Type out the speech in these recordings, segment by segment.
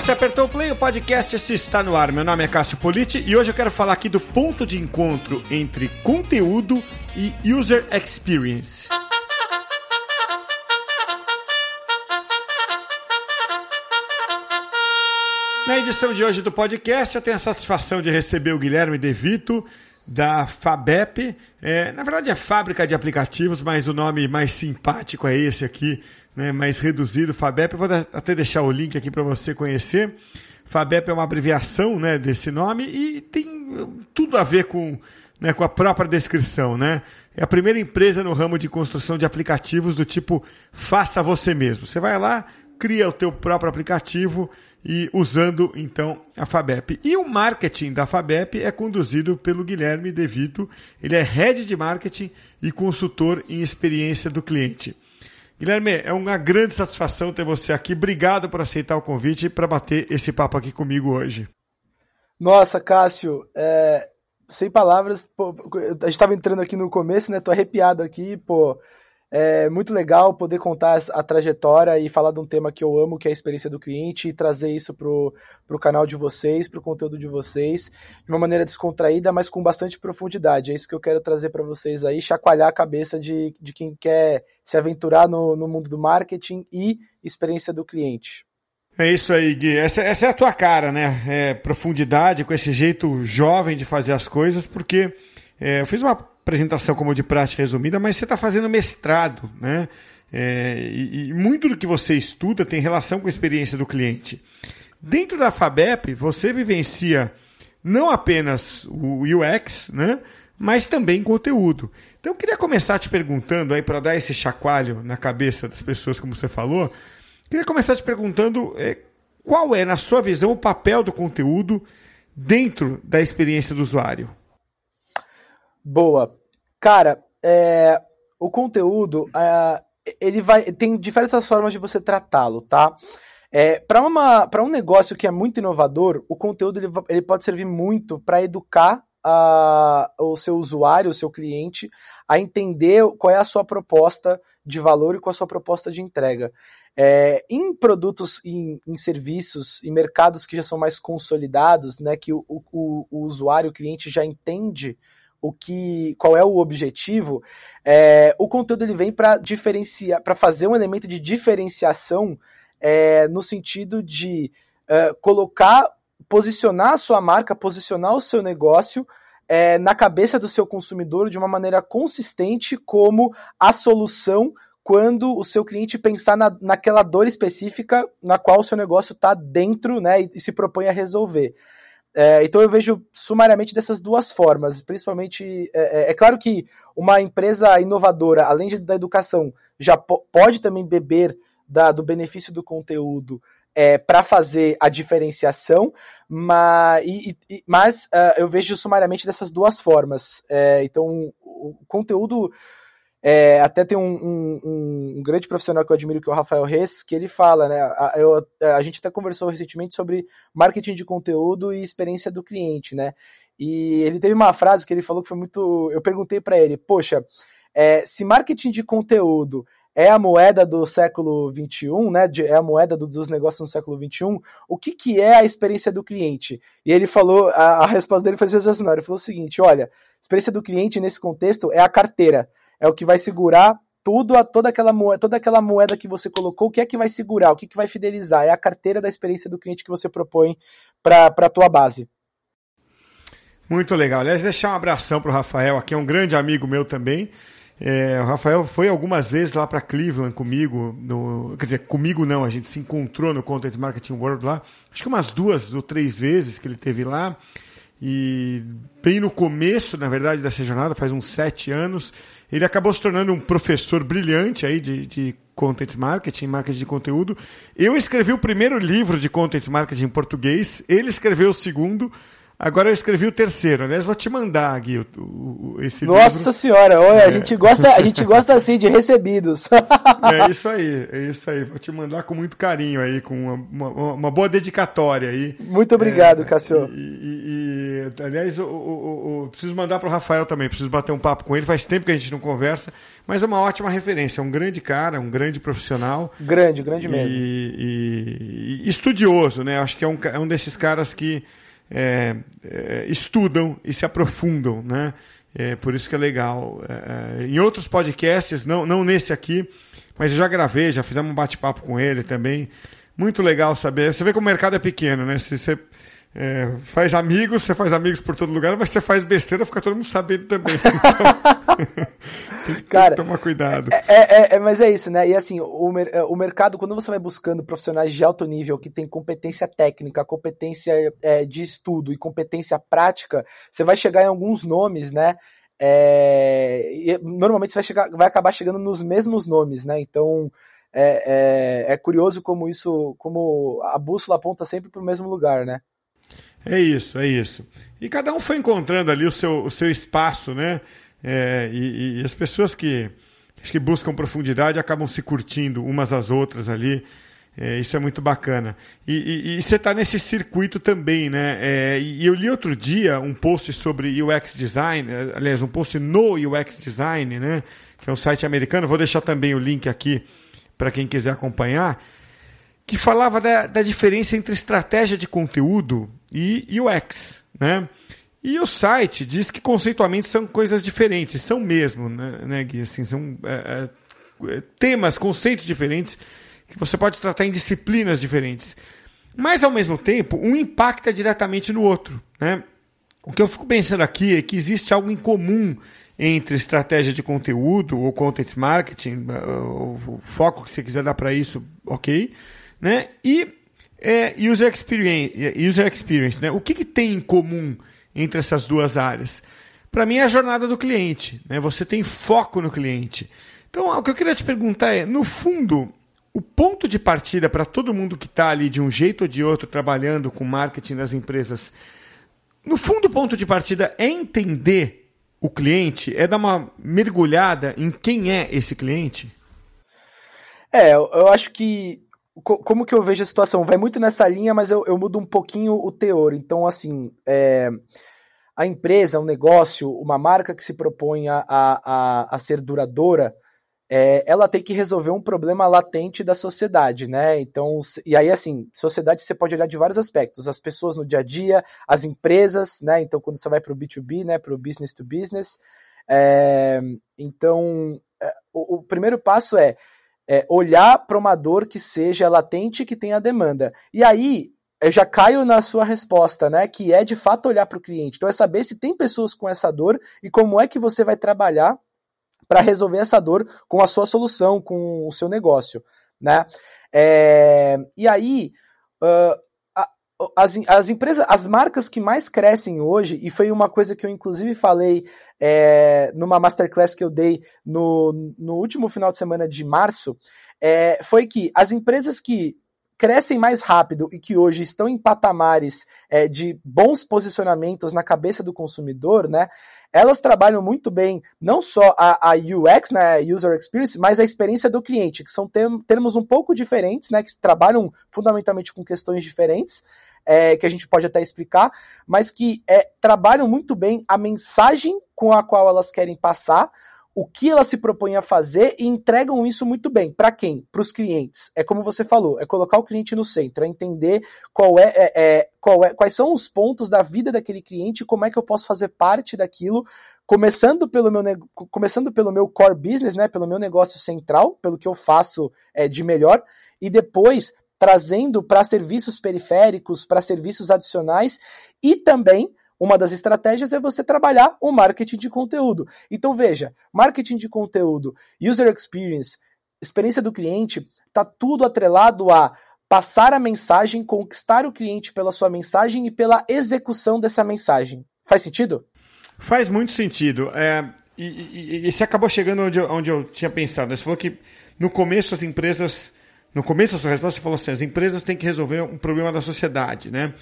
você apertou o play, o podcast se está no ar. Meu nome é Cássio Politi e hoje eu quero falar aqui do ponto de encontro entre conteúdo e user experience. Na edição de hoje do podcast, eu tenho a satisfação de receber o Guilherme De Vito, da Fabep. É, na verdade é Fábrica de Aplicativos, mas o nome mais simpático é esse aqui, né, mais reduzido, Fabep. Eu vou até deixar o link aqui para você conhecer. Fabep é uma abreviação né, desse nome e tem tudo a ver com, né, com a própria descrição. Né? É a primeira empresa no ramo de construção de aplicativos do tipo faça você mesmo. Você vai lá, cria o teu próprio aplicativo e usando então a Fabep. E o marketing da Fabep é conduzido pelo Guilherme De Vito. Ele é head de marketing e consultor em experiência do cliente. Guilherme, é uma grande satisfação ter você aqui. Obrigado por aceitar o convite para bater esse papo aqui comigo hoje. Nossa, Cássio, é... sem palavras, pô, a gente estava entrando aqui no começo, né? Tô arrepiado aqui, pô. É muito legal poder contar a trajetória e falar de um tema que eu amo, que é a experiência do cliente, e trazer isso pro, pro canal de vocês, pro conteúdo de vocês, de uma maneira descontraída, mas com bastante profundidade. É isso que eu quero trazer para vocês aí, chacoalhar a cabeça de, de quem quer se aventurar no, no mundo do marketing e experiência do cliente. É isso aí, Gui. Essa, essa é a tua cara, né? É profundidade, com esse jeito jovem de fazer as coisas, porque é, eu fiz uma apresentação como de prática resumida, mas você está fazendo mestrado, né? É, e, e, muito do que você estuda tem relação com a experiência do cliente. Dentro da FABEP, você vivencia não apenas o UX, né? mas também conteúdo. Então eu queria começar te perguntando aí para dar esse chacoalho na cabeça das pessoas, como você falou. Queria começar te perguntando é, qual é, na sua visão, o papel do conteúdo dentro da experiência do usuário. Boa. Cara, é, o conteúdo, é, ele vai tem diversas formas de você tratá-lo, tá? É, para um negócio que é muito inovador, o conteúdo ele, ele pode servir muito para educar a, o seu usuário, o seu cliente, a entender qual é a sua proposta de valor e qual é a sua proposta de entrega. É, em produtos, em, em, serviços, em mercados que já são mais consolidados, né, que o, o, o usuário, o cliente já entende o que, qual é o objetivo, é, o conteúdo ele vem para diferenciar, para fazer um elemento de diferenciação é, no sentido de é, colocar, posicionar a sua marca, posicionar o seu negócio é, na cabeça do seu consumidor de uma maneira consistente como a solução quando o seu cliente pensar na, naquela dor específica na qual o seu negócio está dentro né, e, e se propõe a resolver. É, então eu vejo sumariamente dessas duas formas, principalmente é, é, é claro que uma empresa inovadora, além de, da educação, já po pode também beber da, do benefício do conteúdo é, para fazer a diferenciação, mas, e, e, mas uh, eu vejo sumariamente dessas duas formas. É, então o conteúdo é, até tem um, um, um, grande profissional que eu admiro, que é o Rafael Reis, que ele fala, né? A, eu, a gente até conversou recentemente sobre marketing de conteúdo e experiência do cliente, né? E ele teve uma frase que ele falou que foi muito. Eu perguntei para ele, poxa, é, se marketing de conteúdo é a moeda do século XXI, né? É a moeda do, dos negócios no século XXI. O que, que é a experiência do cliente? E ele falou, a, a resposta dele foi sensacional. Ele falou o seguinte: olha, experiência do cliente nesse contexto é a carteira é o que vai segurar tudo, a, toda, aquela moeda, toda aquela moeda que você colocou, o que é que vai segurar, o que, é que vai fidelizar? É a carteira da experiência do cliente que você propõe para a tua base. Muito legal. Aliás, deixar um abração para o Rafael, aqui é um grande amigo meu também. É, o Rafael foi algumas vezes lá para Cleveland comigo, no, quer dizer, comigo não, a gente se encontrou no Content Marketing World lá, acho que umas duas ou três vezes que ele teve lá, e bem no começo, na verdade, dessa jornada, faz uns sete anos, ele acabou se tornando um professor brilhante aí de, de content marketing, marketing de conteúdo. Eu escrevi o primeiro livro de content marketing em português, ele escreveu o segundo. Agora eu escrevi o terceiro. Aliás, vou te mandar, Gui, o, o, esse Nossa livro. senhora, olha, é. a gente gosta, a gente gosta assim de recebidos. é isso aí, é isso aí. Vou te mandar com muito carinho aí, com uma, uma, uma boa dedicatória aí. Muito obrigado, é, Cassio. E, e, e, aliás, o, o, preciso mandar para o Rafael também, preciso bater um papo com ele. Faz tempo que a gente não conversa, mas é uma ótima referência. É um grande cara, um grande profissional. Grande, grande mesmo. E, estudioso, né? Acho que é um, é um desses caras que é, é, estudam e se aprofundam, né? É, por isso que é legal. É, é, em outros podcasts, não, não nesse aqui, mas eu já gravei, já fizemos um bate-papo com ele também. Muito legal saber. Você vê que o mercado é pequeno, né? Se você é, faz amigos, você faz amigos por todo lugar, mas você faz besteira, fica todo mundo sabendo também. Então, tem, Cara, tem que tomar cuidado. É, é, é, mas é isso, né? E assim, o, é, o mercado, quando você vai buscando profissionais de alto nível que tem competência técnica, competência é, de estudo e competência prática, você vai chegar em alguns nomes, né? É, normalmente você vai, chegar, vai acabar chegando nos mesmos nomes, né? Então é, é, é curioso como isso, como a bússola aponta sempre para o mesmo lugar, né? É isso, é isso. E cada um foi encontrando ali o seu, o seu espaço, né? É, e, e, as pessoas que, que buscam profundidade acabam se curtindo umas às outras ali. É, isso é muito bacana. E, e, e você está nesse circuito também, né? É, e eu li outro dia um post sobre UX Design, é, aliás, um post no UX Design, né? Que é um site americano. Vou deixar também o link aqui para quem quiser acompanhar. Que falava da, da diferença entre estratégia de conteúdo e UX, né? E o site diz que conceitualmente são coisas diferentes, são mesmo, né, né Gui? Assim, são é, é, temas, conceitos diferentes que você pode tratar em disciplinas diferentes. Mas, ao mesmo tempo, um impacta diretamente no outro. Né? O que eu fico pensando aqui é que existe algo em comum entre estratégia de conteúdo ou content marketing, o foco que você quiser dar para isso, ok, né? E é user experience, user experience né? O que, que tem em comum entre essas duas áreas? Para mim é a jornada do cliente, né? Você tem foco no cliente. Então, o que eu queria te perguntar é, no fundo, o ponto de partida para todo mundo que está ali de um jeito ou de outro trabalhando com marketing das empresas, no fundo, o ponto de partida é entender o cliente, é dar uma mergulhada em quem é esse cliente? É, eu acho que como que eu vejo a situação? Vai muito nessa linha, mas eu, eu mudo um pouquinho o teor. Então, assim, é, a empresa, um negócio, uma marca que se propõe a, a, a ser duradoura, é, ela tem que resolver um problema latente da sociedade, né? Então, e aí, assim, sociedade você pode olhar de vários aspectos: as pessoas no dia a dia, as empresas, né? Então, quando você vai para o B2B, né, para o business to business. É, então, é, o, o primeiro passo é é, olhar para uma dor que seja latente e que tenha demanda. E aí, eu já caio na sua resposta, né? Que é de fato olhar para o cliente. Então é saber se tem pessoas com essa dor e como é que você vai trabalhar para resolver essa dor com a sua solução, com o seu negócio, né? É, e aí, uh, as, as empresas, as marcas que mais crescem hoje, e foi uma coisa que eu inclusive falei é, numa masterclass que eu dei no, no último final de semana de março, é, foi que as empresas que crescem mais rápido e que hoje estão em patamares é, de bons posicionamentos na cabeça do consumidor, né? Elas trabalham muito bem não só a, a UX, né, User Experience, mas a experiência do cliente, que são termos um pouco diferentes, né? Que trabalham fundamentalmente com questões diferentes. É, que a gente pode até explicar, mas que é, trabalham muito bem a mensagem com a qual elas querem passar, o que ela se propõe a fazer e entregam isso muito bem. Para quem? Para os clientes. É como você falou, é colocar o cliente no centro, é entender qual é, é, é, qual é, quais são os pontos da vida daquele cliente como é que eu posso fazer parte daquilo, começando pelo meu, começando pelo meu core business, né, pelo meu negócio central, pelo que eu faço é, de melhor, e depois trazendo para serviços periféricos, para serviços adicionais e também uma das estratégias é você trabalhar o marketing de conteúdo. Então veja, marketing de conteúdo, user experience, experiência do cliente, tá tudo atrelado a passar a mensagem, conquistar o cliente pela sua mensagem e pela execução dessa mensagem. Faz sentido? Faz muito sentido. É, e, e, e, você acabou chegando onde eu, onde eu tinha pensado. Você falou que no começo as empresas. No começo da sua resposta, você falou assim: as empresas têm que resolver um problema da sociedade, né?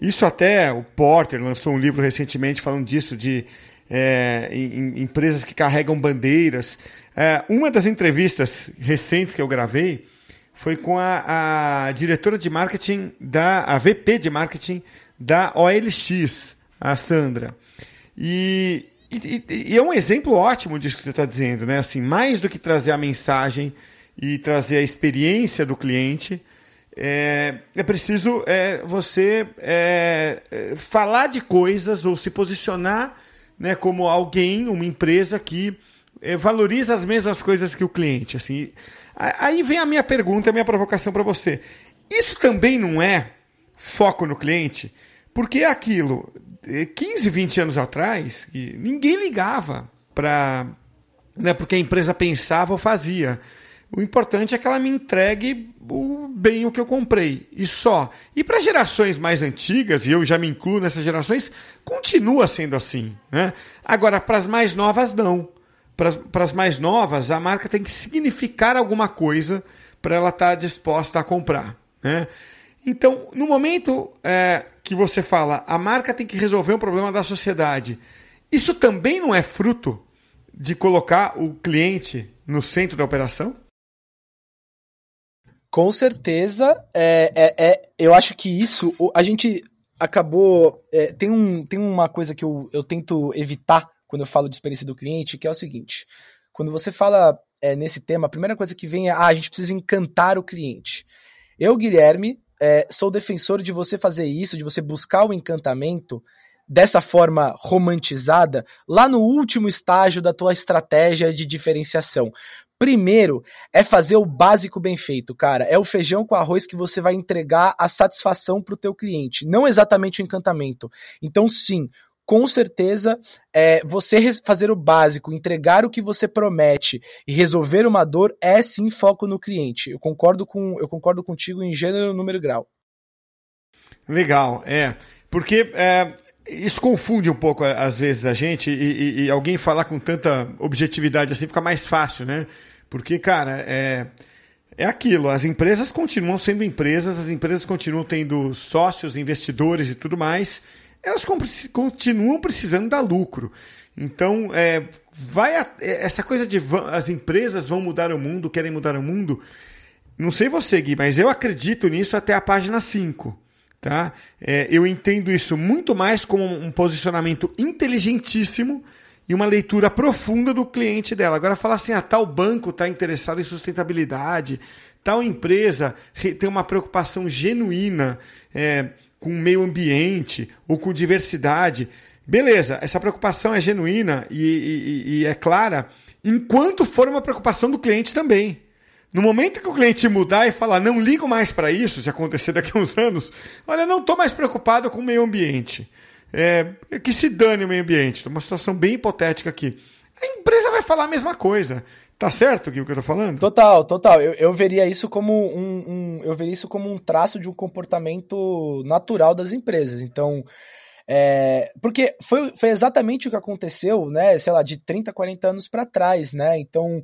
Isso até o Porter lançou um livro recentemente falando disso, de é, em, em empresas que carregam bandeiras. É, uma das entrevistas recentes que eu gravei foi com a, a, diretora de marketing da a VP de marketing da OLX, a Sandra. E, e, e é um exemplo ótimo disso que você está dizendo, né? Assim, mais do que trazer a mensagem e trazer a experiência do cliente, é, é preciso é, você é, é, falar de coisas ou se posicionar né, como alguém, uma empresa que é, valoriza as mesmas coisas que o cliente. Assim. Aí vem a minha pergunta, a minha provocação para você. Isso também não é foco no cliente? Porque é aquilo, 15, 20 anos atrás, ninguém ligava para. Né, porque a empresa pensava ou fazia. O importante é que ela me entregue o bem o que eu comprei e só. E para gerações mais antigas, e eu já me incluo nessas gerações, continua sendo assim. Né? Agora, para as mais novas, não. Para as mais novas, a marca tem que significar alguma coisa para ela estar tá disposta a comprar. Né? Então, no momento é, que você fala, a marca tem que resolver um problema da sociedade, isso também não é fruto de colocar o cliente no centro da operação? Com certeza, é, é, é, eu acho que isso, a gente acabou. É, tem, um, tem uma coisa que eu, eu tento evitar quando eu falo de experiência do cliente, que é o seguinte: quando você fala é, nesse tema, a primeira coisa que vem é: ah, a gente precisa encantar o cliente. Eu, Guilherme, é, sou defensor de você fazer isso, de você buscar o encantamento dessa forma romantizada lá no último estágio da tua estratégia de diferenciação. Primeiro é fazer o básico bem feito, cara. É o feijão com arroz que você vai entregar a satisfação para o teu cliente, não exatamente o encantamento. Então, sim, com certeza, é, você fazer o básico, entregar o que você promete e resolver uma dor é sim foco no cliente. Eu concordo com, eu concordo contigo em gênero, número e grau. Legal, é. Porque é, isso confunde um pouco, às vezes, a gente, e, e, e, alguém falar com tanta objetividade assim fica mais fácil, né? Porque, cara, é, é aquilo, as empresas continuam sendo empresas, as empresas continuam tendo sócios, investidores e tudo mais, elas continuam precisando dar lucro. Então, é, vai a, é, essa coisa de as empresas vão mudar o mundo, querem mudar o mundo. Não sei você, Gui, mas eu acredito nisso até a página 5. Tá? É, eu entendo isso muito mais como um posicionamento inteligentíssimo e uma leitura profunda do cliente dela. Agora, falar assim, ah, tal banco está interessado em sustentabilidade, tal empresa tem uma preocupação genuína é, com o meio ambiente ou com diversidade. Beleza, essa preocupação é genuína e, e, e é clara, enquanto for uma preocupação do cliente também. No momento que o cliente mudar e falar, não ligo mais para isso, se acontecer daqui a uns anos, olha, não estou mais preocupado com o meio ambiente. É, que se dane o meio ambiente. Estou uma situação bem hipotética aqui. A empresa vai falar a mesma coisa. Tá certo o que eu tô falando? Total, total. Eu, eu veria isso como um, um, eu veria isso como um traço de um comportamento natural das empresas. Então, é, porque foi, foi exatamente o que aconteceu, né? Sei lá, de 30, 40 anos para trás, né? Então,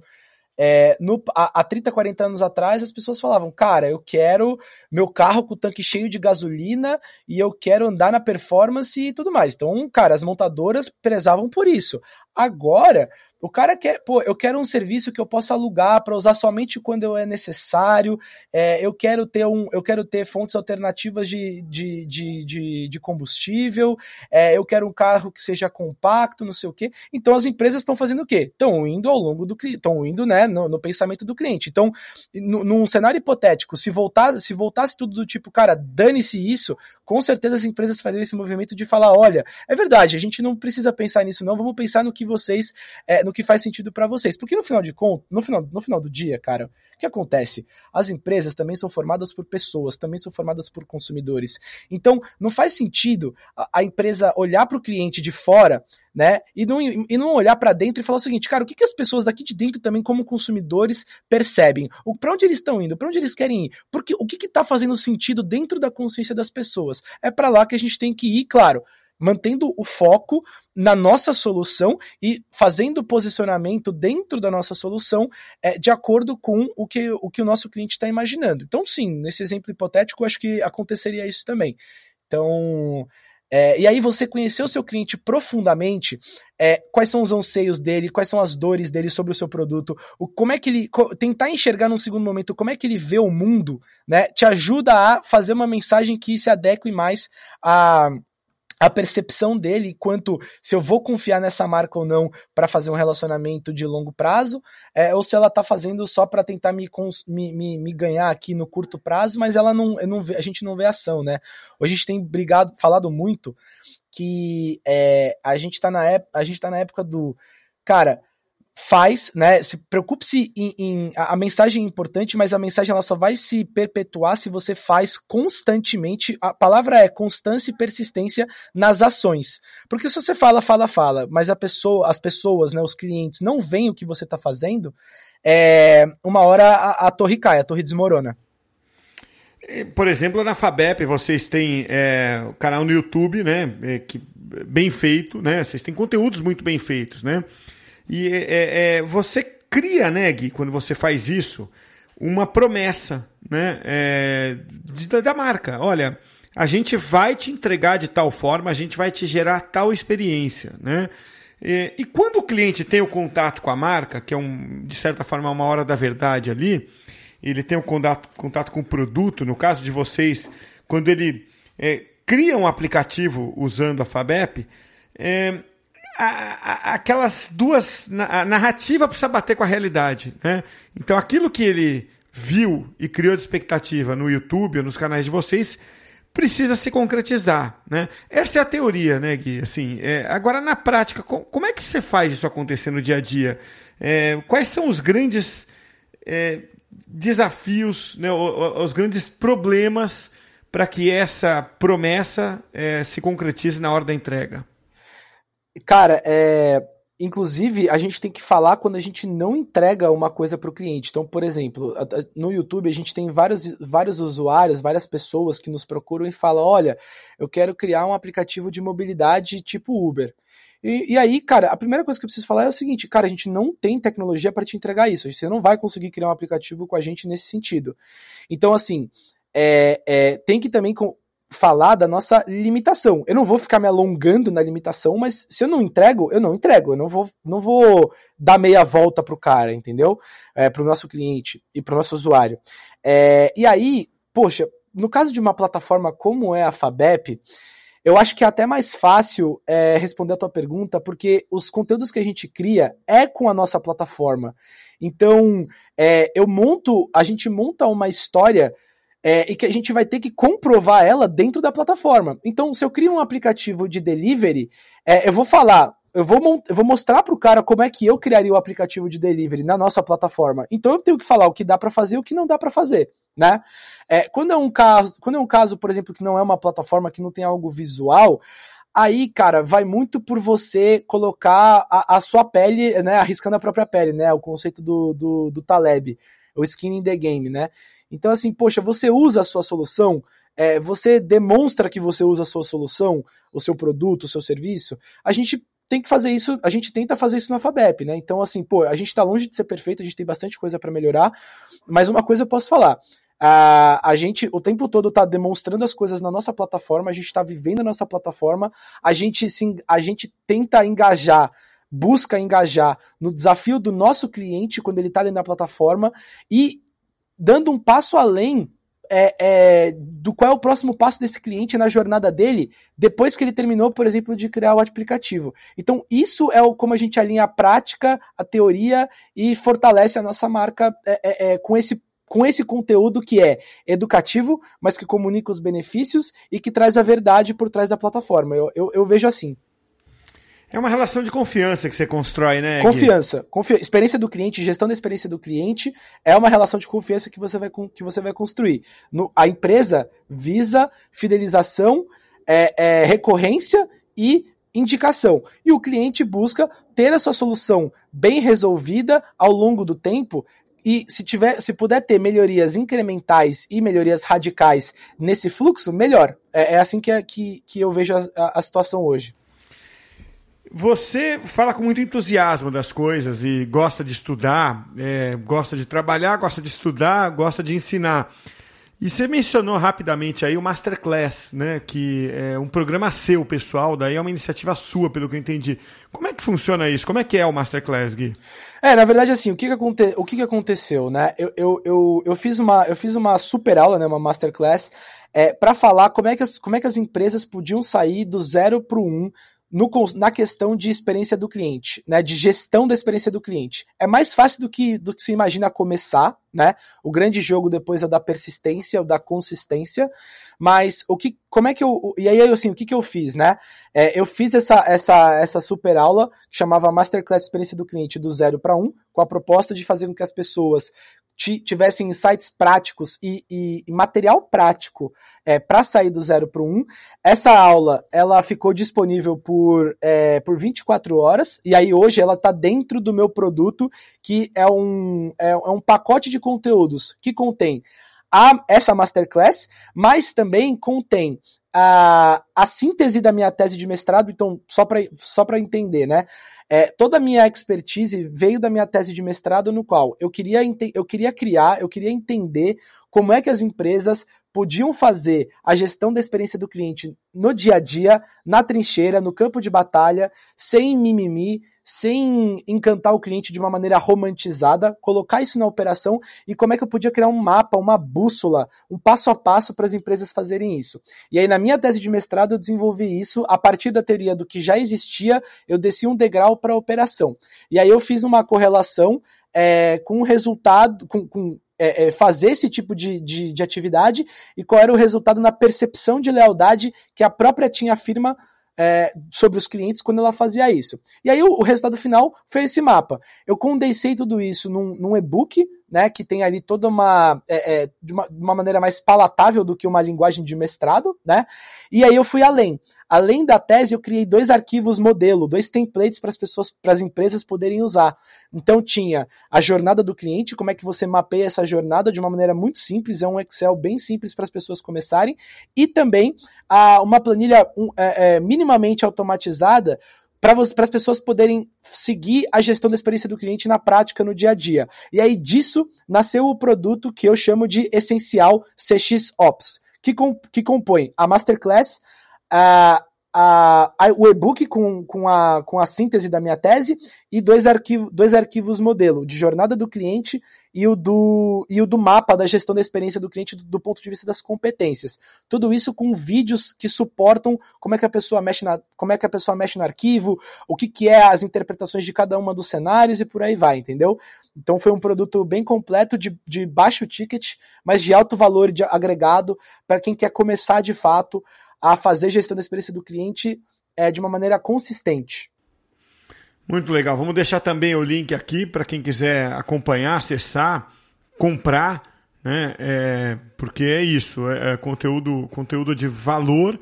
é, no, há, há 30, 40 anos atrás, as pessoas falavam: Cara, eu quero meu carro com o tanque cheio de gasolina e eu quero andar na performance e tudo mais. Então, cara, as montadoras prezavam por isso. Agora, o cara quer, pô, eu quero um serviço que eu possa alugar para usar somente quando é necessário. É, eu quero ter um, eu quero ter fontes alternativas de, de, de, de, de combustível. É, eu quero um carro que seja compacto, não sei o quê. Então as empresas estão fazendo o quê? Estão indo ao longo do estão indo, né, no, no, pensamento do cliente. Então, num cenário hipotético, se voltasse, se voltasse tudo do tipo, cara, dane-se isso, com certeza as empresas fariam esse movimento de falar, olha, é verdade, a gente não precisa pensar nisso não, vamos pensar no que vocês, é, no que faz sentido para vocês. Porque no final de conta, no final, no final do dia, cara, o que acontece? As empresas também são formadas por pessoas, também são formadas por consumidores. Então, não faz sentido a, a empresa olhar para o cliente de fora né? E não, e não olhar para dentro e falar o seguinte, cara, o que, que as pessoas daqui de dentro também, como consumidores, percebem? Para onde eles estão indo? Para onde eles querem ir? Porque o que está fazendo sentido dentro da consciência das pessoas? É para lá que a gente tem que ir, claro mantendo o foco na nossa solução e fazendo posicionamento dentro da nossa solução é, de acordo com o que o, que o nosso cliente está imaginando. Então, sim, nesse exemplo hipotético, acho que aconteceria isso também. Então, é, e aí você conhecer o seu cliente profundamente, é, quais são os anseios dele, quais são as dores dele sobre o seu produto, o, como é que ele. tentar enxergar num segundo momento como é que ele vê o mundo, né? Te ajuda a fazer uma mensagem que se adeque mais a a percepção dele quanto se eu vou confiar nessa marca ou não para fazer um relacionamento de longo prazo, é, ou se ela tá fazendo só para tentar me, me, me, me, ganhar aqui no curto prazo, mas ela não, não vê, a gente não vê ação, né? Hoje a gente tem brigado, falado muito que é, a gente tá na época, a gente tá na época do cara, faz, né? Se preocupe-se em, em, a, mensagem é importante, mas a mensagem ela só vai se perpetuar se você faz constantemente. A palavra é constância e persistência nas ações. Porque se você fala, fala, fala, mas a pessoa, as pessoas, né, os clientes não veem o que você está fazendo, é, uma hora a, a torre cai, a torre desmorona. Por exemplo, na Fabep vocês têm é, o canal no YouTube, né? É, que, bem feito, né? Vocês têm conteúdos muito bem feitos, né? E é, é, é, você cria, né, Gui, quando você faz isso, uma promessa né, é, de, da marca. Olha, a gente vai te entregar de tal forma, a gente vai te gerar tal experiência. Né? E, e quando o cliente tem o contato com a marca, que é um, de certa forma uma hora da verdade ali, ele tem o contato, contato com o produto, no caso de vocês, quando ele é, cria um aplicativo usando a Fabep, é, a, aquelas duas. A narrativa precisa bater com a realidade. Né? Então, aquilo que ele viu e criou de expectativa no YouTube ou nos canais de vocês precisa se concretizar, né? Essa é a teoria, né, Gui? Assim, é, agora na prática, com, como é que você faz isso acontecer no dia a dia? É, quais são os grandes é, desafios, né, os, os, grandes problemas para que essa promessa é, se concretize na hora da entrega? Cara, é, inclusive a gente tem que falar quando a gente não entrega uma coisa para o cliente. Então, por exemplo, no YouTube a gente tem vários, vários usuários, várias pessoas que nos procuram e falam: olha, eu quero criar um aplicativo de mobilidade tipo Uber. E, e, aí, cara, a primeira coisa que eu preciso falar é o seguinte, cara, a gente não tem tecnologia para te entregar isso. Você não vai conseguir criar um aplicativo com a gente nesse sentido. Então, assim, é, é, tem que também falar da nossa limitação. Eu não vou ficar me alongando na limitação, mas se eu não entrego, eu não entrego. Eu não vou, não vou dar meia volta pro cara, entendeu? É, pro nosso cliente e pro nosso usuário. É, e aí, poxa, no caso de uma plataforma como é a Fabep, eu acho que é até mais fácil é, responder a tua pergunta, porque os conteúdos que a gente cria é com a nossa plataforma. Então, é, eu monto, a gente monta uma história é, e que a gente vai ter que comprovar ela dentro da plataforma. Então, se eu crio um aplicativo de delivery, é, eu vou falar, eu vou, eu vou mostrar para o cara como é que eu criaria o aplicativo de delivery na nossa plataforma. Então, eu tenho que falar o que dá para fazer e o que não dá para fazer, né? É, quando é um caso, quando é um caso, por exemplo, que não é uma plataforma que não tem algo visual, aí, cara, vai muito por você colocar a, a, sua pele, né, arriscando a própria pele, né, o conceito do, do, do Taleb, o skin in the game, né, então, assim, poxa, você usa a sua solução, é, você demonstra que você usa a sua solução, o seu produto, o seu serviço. A gente tem que fazer isso, a gente tenta fazer isso na Fabep, né? Então, assim, pô, a gente está longe de ser perfeito, a gente tem bastante coisa para melhorar, mas uma coisa eu posso falar. A, a gente o tempo todo está demonstrando as coisas na nossa plataforma, a gente está vivendo a nossa plataforma, a gente, sim, a gente tenta engajar busca engajar no desafio do nosso cliente quando ele está dentro da plataforma e dando um passo além é, é, do qual é o próximo passo desse cliente na jornada dele depois que ele terminou, por exemplo, de criar o aplicativo. Então, isso é o, como a gente alinha a prática, a teoria e fortalece a nossa marca é, é, é com esse com esse conteúdo que é educativo, mas que comunica os benefícios e que traz a verdade por trás da plataforma. Eu, eu, eu vejo assim. É uma relação de confiança que você constrói, né? Confiança. Confi experiência do cliente, gestão da experiência do cliente é uma relação de confiança que você vai, que você vai construir. No, a empresa visa fidelização, é, é, recorrência e indicação. E o cliente busca ter a sua solução bem resolvida ao longo do tempo. E se tiver, se puder ter melhorias incrementais e melhorias radicais nesse fluxo, melhor. É, é assim que, é, que, que eu vejo a, a, a situação hoje. Você fala com muito entusiasmo das coisas e gosta de estudar, é, gosta de trabalhar, gosta de estudar, gosta de ensinar. E você mencionou rapidamente aí o Masterclass, né? Que é um programa seu, pessoal, daí é uma iniciativa sua, pelo que eu entendi. Como é que funciona isso? Como é que é o Masterclass, Gui? É, na verdade, assim, o que, que, aconte... o que, que aconteceu, né? Eu, eu, eu, eu, fiz uma, eu fiz uma super aula, né? Uma Masterclass, é, para falar como é, que as, como é que as empresas podiam sair do zero para o um no, na questão de experiência do cliente, né, de gestão da experiência do cliente. É mais fácil do que, do que se imagina começar, né? O grande jogo depois é o da persistência, o da consistência. Mas o que, como é que eu, e aí assim, o que que eu fiz, né? É, eu fiz essa, essa, essa super aula que chamava Masterclass Experiência do Cliente do zero para um, com a proposta de fazer com que as pessoas tivessem insights práticos e, e, material prático é, para sair do zero para um. Essa aula ela ficou disponível por, é, por 24 horas e aí hoje ela está dentro do meu produto que é um, é, é um pacote de conteúdos que contém a, essa masterclass, mas também contém a, a síntese da minha tese de mestrado, então, só para só entender, né? É, toda a minha expertise veio da minha tese de mestrado, no qual eu queria, eu queria criar, eu queria entender como é que as empresas podiam fazer a gestão da experiência do cliente no dia a dia, na trincheira, no campo de batalha, sem mimimi, sem encantar o cliente de uma maneira romantizada, colocar isso na operação e como é que eu podia criar um mapa, uma bússola, um passo a passo para as empresas fazerem isso. E aí, na minha tese de mestrado, eu desenvolvi isso a partir da teoria do que já existia, eu desci um degrau para a operação. E aí eu fiz uma correlação é, com o resultado, com, com é, é, fazer esse tipo de, de, de, atividade e qual era o resultado na percepção de lealdade que a própria tinha firma é, sobre os clientes quando ela fazia isso. E aí o, o, resultado final foi esse mapa. Eu condensei tudo isso num, num e-book, né, que tem ali toda uma, é, é, de uma, de uma maneira mais palatável do que uma linguagem de mestrado, né? E aí eu fui além. Além da tese, eu criei dois arquivos modelo, dois templates para as pessoas, para as empresas poderem usar. Então tinha a jornada do cliente, como é que você mapeia essa jornada de uma maneira muito simples, é um Excel bem simples para as pessoas começarem, e também a, uma planilha um, é, é, minimamente automatizada para as pessoas poderem seguir a gestão da experiência do cliente na prática, no dia a dia. E aí disso nasceu o produto que eu chamo de Essencial CX Ops, que, com, que compõe a Masterclass, a, a, a, o e-book com, com, a, com a síntese da minha tese e dois, arquivo, dois arquivos modelo, de jornada do cliente e o do, e o do mapa da gestão da experiência do cliente do, do, ponto de vista das competências. Tudo isso com vídeos que suportam como é que a pessoa mexe, na, como é que a pessoa mexe no arquivo, o que, que é as interpretações de cada uma dos cenários e por aí vai, entendeu? Então foi um produto bem completo, de, de baixo ticket, mas de alto valor de agregado para quem quer começar de fato a fazer gestão da experiência do cliente é, de uma maneira consistente. Muito legal. Vamos deixar também o link aqui para quem quiser acompanhar, acessar, comprar, né? É, porque é isso, é, é conteúdo, conteúdo de valor.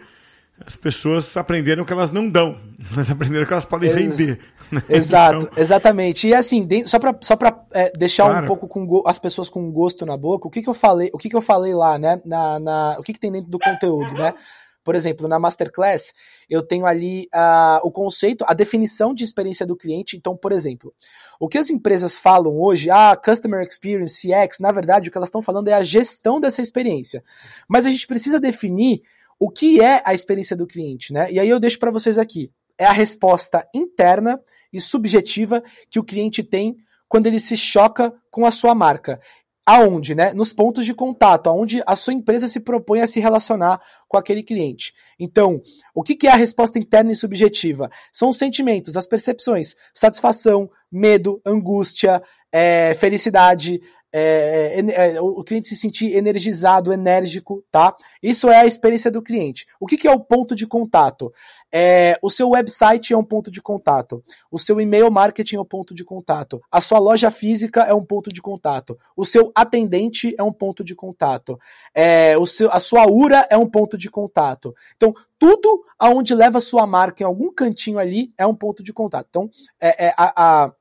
As pessoas aprenderam que elas não dão, mas aprenderam que elas podem vender. Né? Exato, então... exatamente. E assim, só para só pra, é, deixar claro. um pouco com as pessoas com gosto na boca, o que, que eu falei, o que, que eu falei lá, né? Na, na, o que, que tem dentro do conteúdo, né? Por exemplo, na Masterclass, eu tenho ali uh, o conceito, a definição de experiência do cliente. Então, por exemplo, o que as empresas falam hoje, ah, Customer Experience, CX, na verdade, o que elas estão falando é a gestão dessa experiência. Mas a gente precisa definir o que é a experiência do cliente, né? E aí eu deixo para vocês aqui. É a resposta interna e subjetiva que o cliente tem quando ele se choca com a sua marca aonde, né? Nos pontos de contato, aonde a sua empresa se propõe a se relacionar com aquele cliente. Então, o que, é a resposta interna e subjetiva? São os sentimentos, as percepções, satisfação, medo, angústia, é, felicidade, é, é, é, o cliente se sentir energizado, enérgico, tá? Isso é a experiência do cliente. O que, que é o ponto de contato? É, o seu website é um ponto de contato. O seu e-mail marketing é um ponto de contato. A sua loja física é um ponto de contato. O seu atendente é um ponto de contato. É, o seu, a sua URA é um ponto de contato. Então, tudo aonde leva a sua marca em algum cantinho ali é um ponto de contato. Então, é, a, a,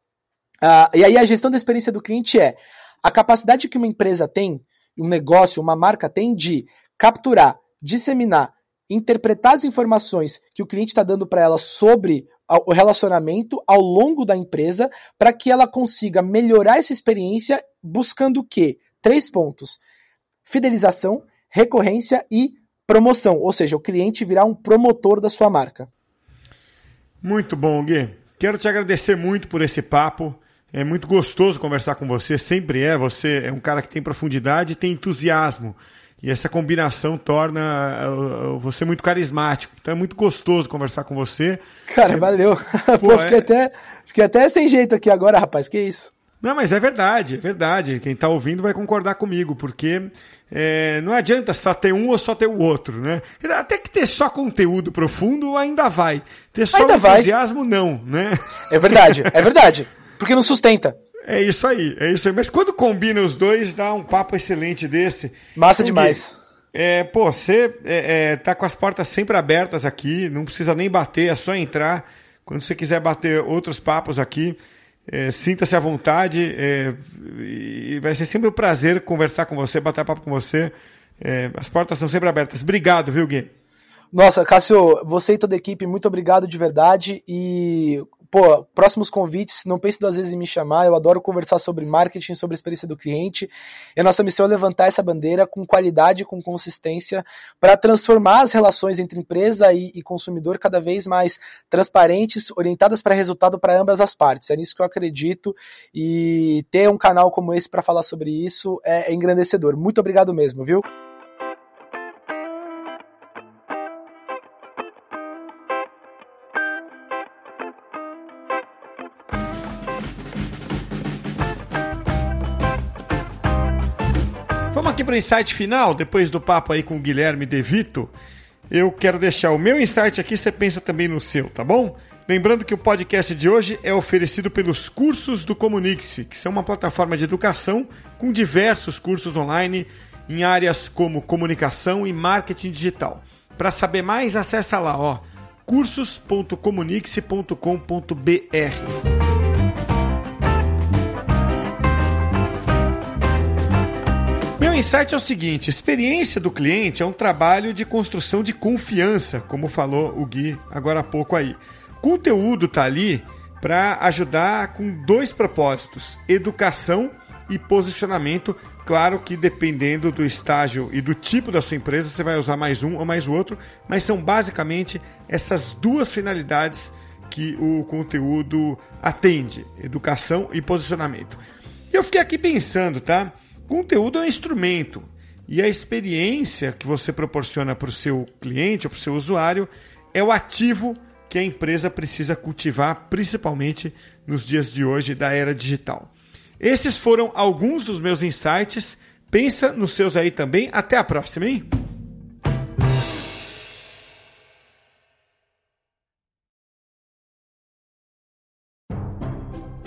a, e aí a gestão da experiência do cliente é a capacidade que uma empresa tem, um negócio, uma marca tem de capturar, disseminar, interpretar as informações que o cliente está dando para ela sobre o relacionamento ao longo da empresa para que ela consiga melhorar essa experiência buscando o quê? Três pontos. Fidelização, recorrência e promoção, ou seja, o cliente virá um promotor da sua marca. Muito bom, Gui. Quero te agradecer muito por esse papo. É muito gostoso conversar com você, sempre é. Você é um cara que tem profundidade e tem entusiasmo. E essa combinação torna uh, você muito carismático. Então é muito gostoso conversar com você. Cara, é... valeu. Pô, Pô fiquei, é... até, fiquei até sem jeito aqui agora, rapaz. Que isso? Não, mas é verdade, é verdade. Quem está ouvindo vai concordar comigo, porque é, não adianta só ter um ou só ter o outro, né? Até que ter só conteúdo profundo ainda vai. Ter só ainda entusiasmo, vai. não, né? É verdade, é verdade. Porque não sustenta. É isso aí, é isso aí. Mas quando combina os dois, dá um papo excelente desse. Massa demais. É, pô, você é, é, tá com as portas sempre abertas aqui, não precisa nem bater, é só entrar. Quando você quiser bater outros papos aqui, é, sinta-se à vontade. É, e vai ser sempre um prazer conversar com você, bater papo com você. É, as portas são sempre abertas. Obrigado, viu, Gui? Nossa, Cássio, você e toda a equipe, muito obrigado de verdade. E pô, próximos convites, não pense duas vezes em me chamar. Eu adoro conversar sobre marketing, sobre a experiência do cliente. E a nossa missão é levantar essa bandeira com qualidade, com consistência, para transformar as relações entre empresa e, e, consumidor cada vez mais transparentes, orientadas para resultado para ambas as partes. É nisso que eu acredito. E ter um canal como esse para falar sobre isso é, é engrandecedor. Muito obrigado mesmo, viu? Para o insight final, depois do papo aí com o Guilherme De Vito. Eu quero deixar o meu insight aqui, você pensa também no seu, tá bom? Lembrando que o podcast de hoje é oferecido pelos cursos do Comunique-se, que são uma plataforma de educação com diversos cursos online em áreas como comunicação e marketing digital. Para saber mais, acessa lá, ó, cursos.comunique-se.com.br. insight é o seguinte: experiência do cliente é um trabalho de construção de confiança, como falou o Gui agora há pouco aí. Conteúdo tá ali para ajudar com dois propósitos: educação e posicionamento. Claro que dependendo do estágio e do tipo da sua empresa, você vai usar mais um ou mais o outro, mas são basicamente essas duas finalidades que o conteúdo atende: educação e posicionamento. E eu fiquei aqui pensando, tá? Conteúdo é um instrumento e a experiência que você proporciona para o seu cliente ou para o seu usuário é o ativo que a empresa precisa cultivar, principalmente nos dias de hoje da era digital. Esses foram alguns dos meus insights. Pensa nos seus aí também. Até a próxima, hein?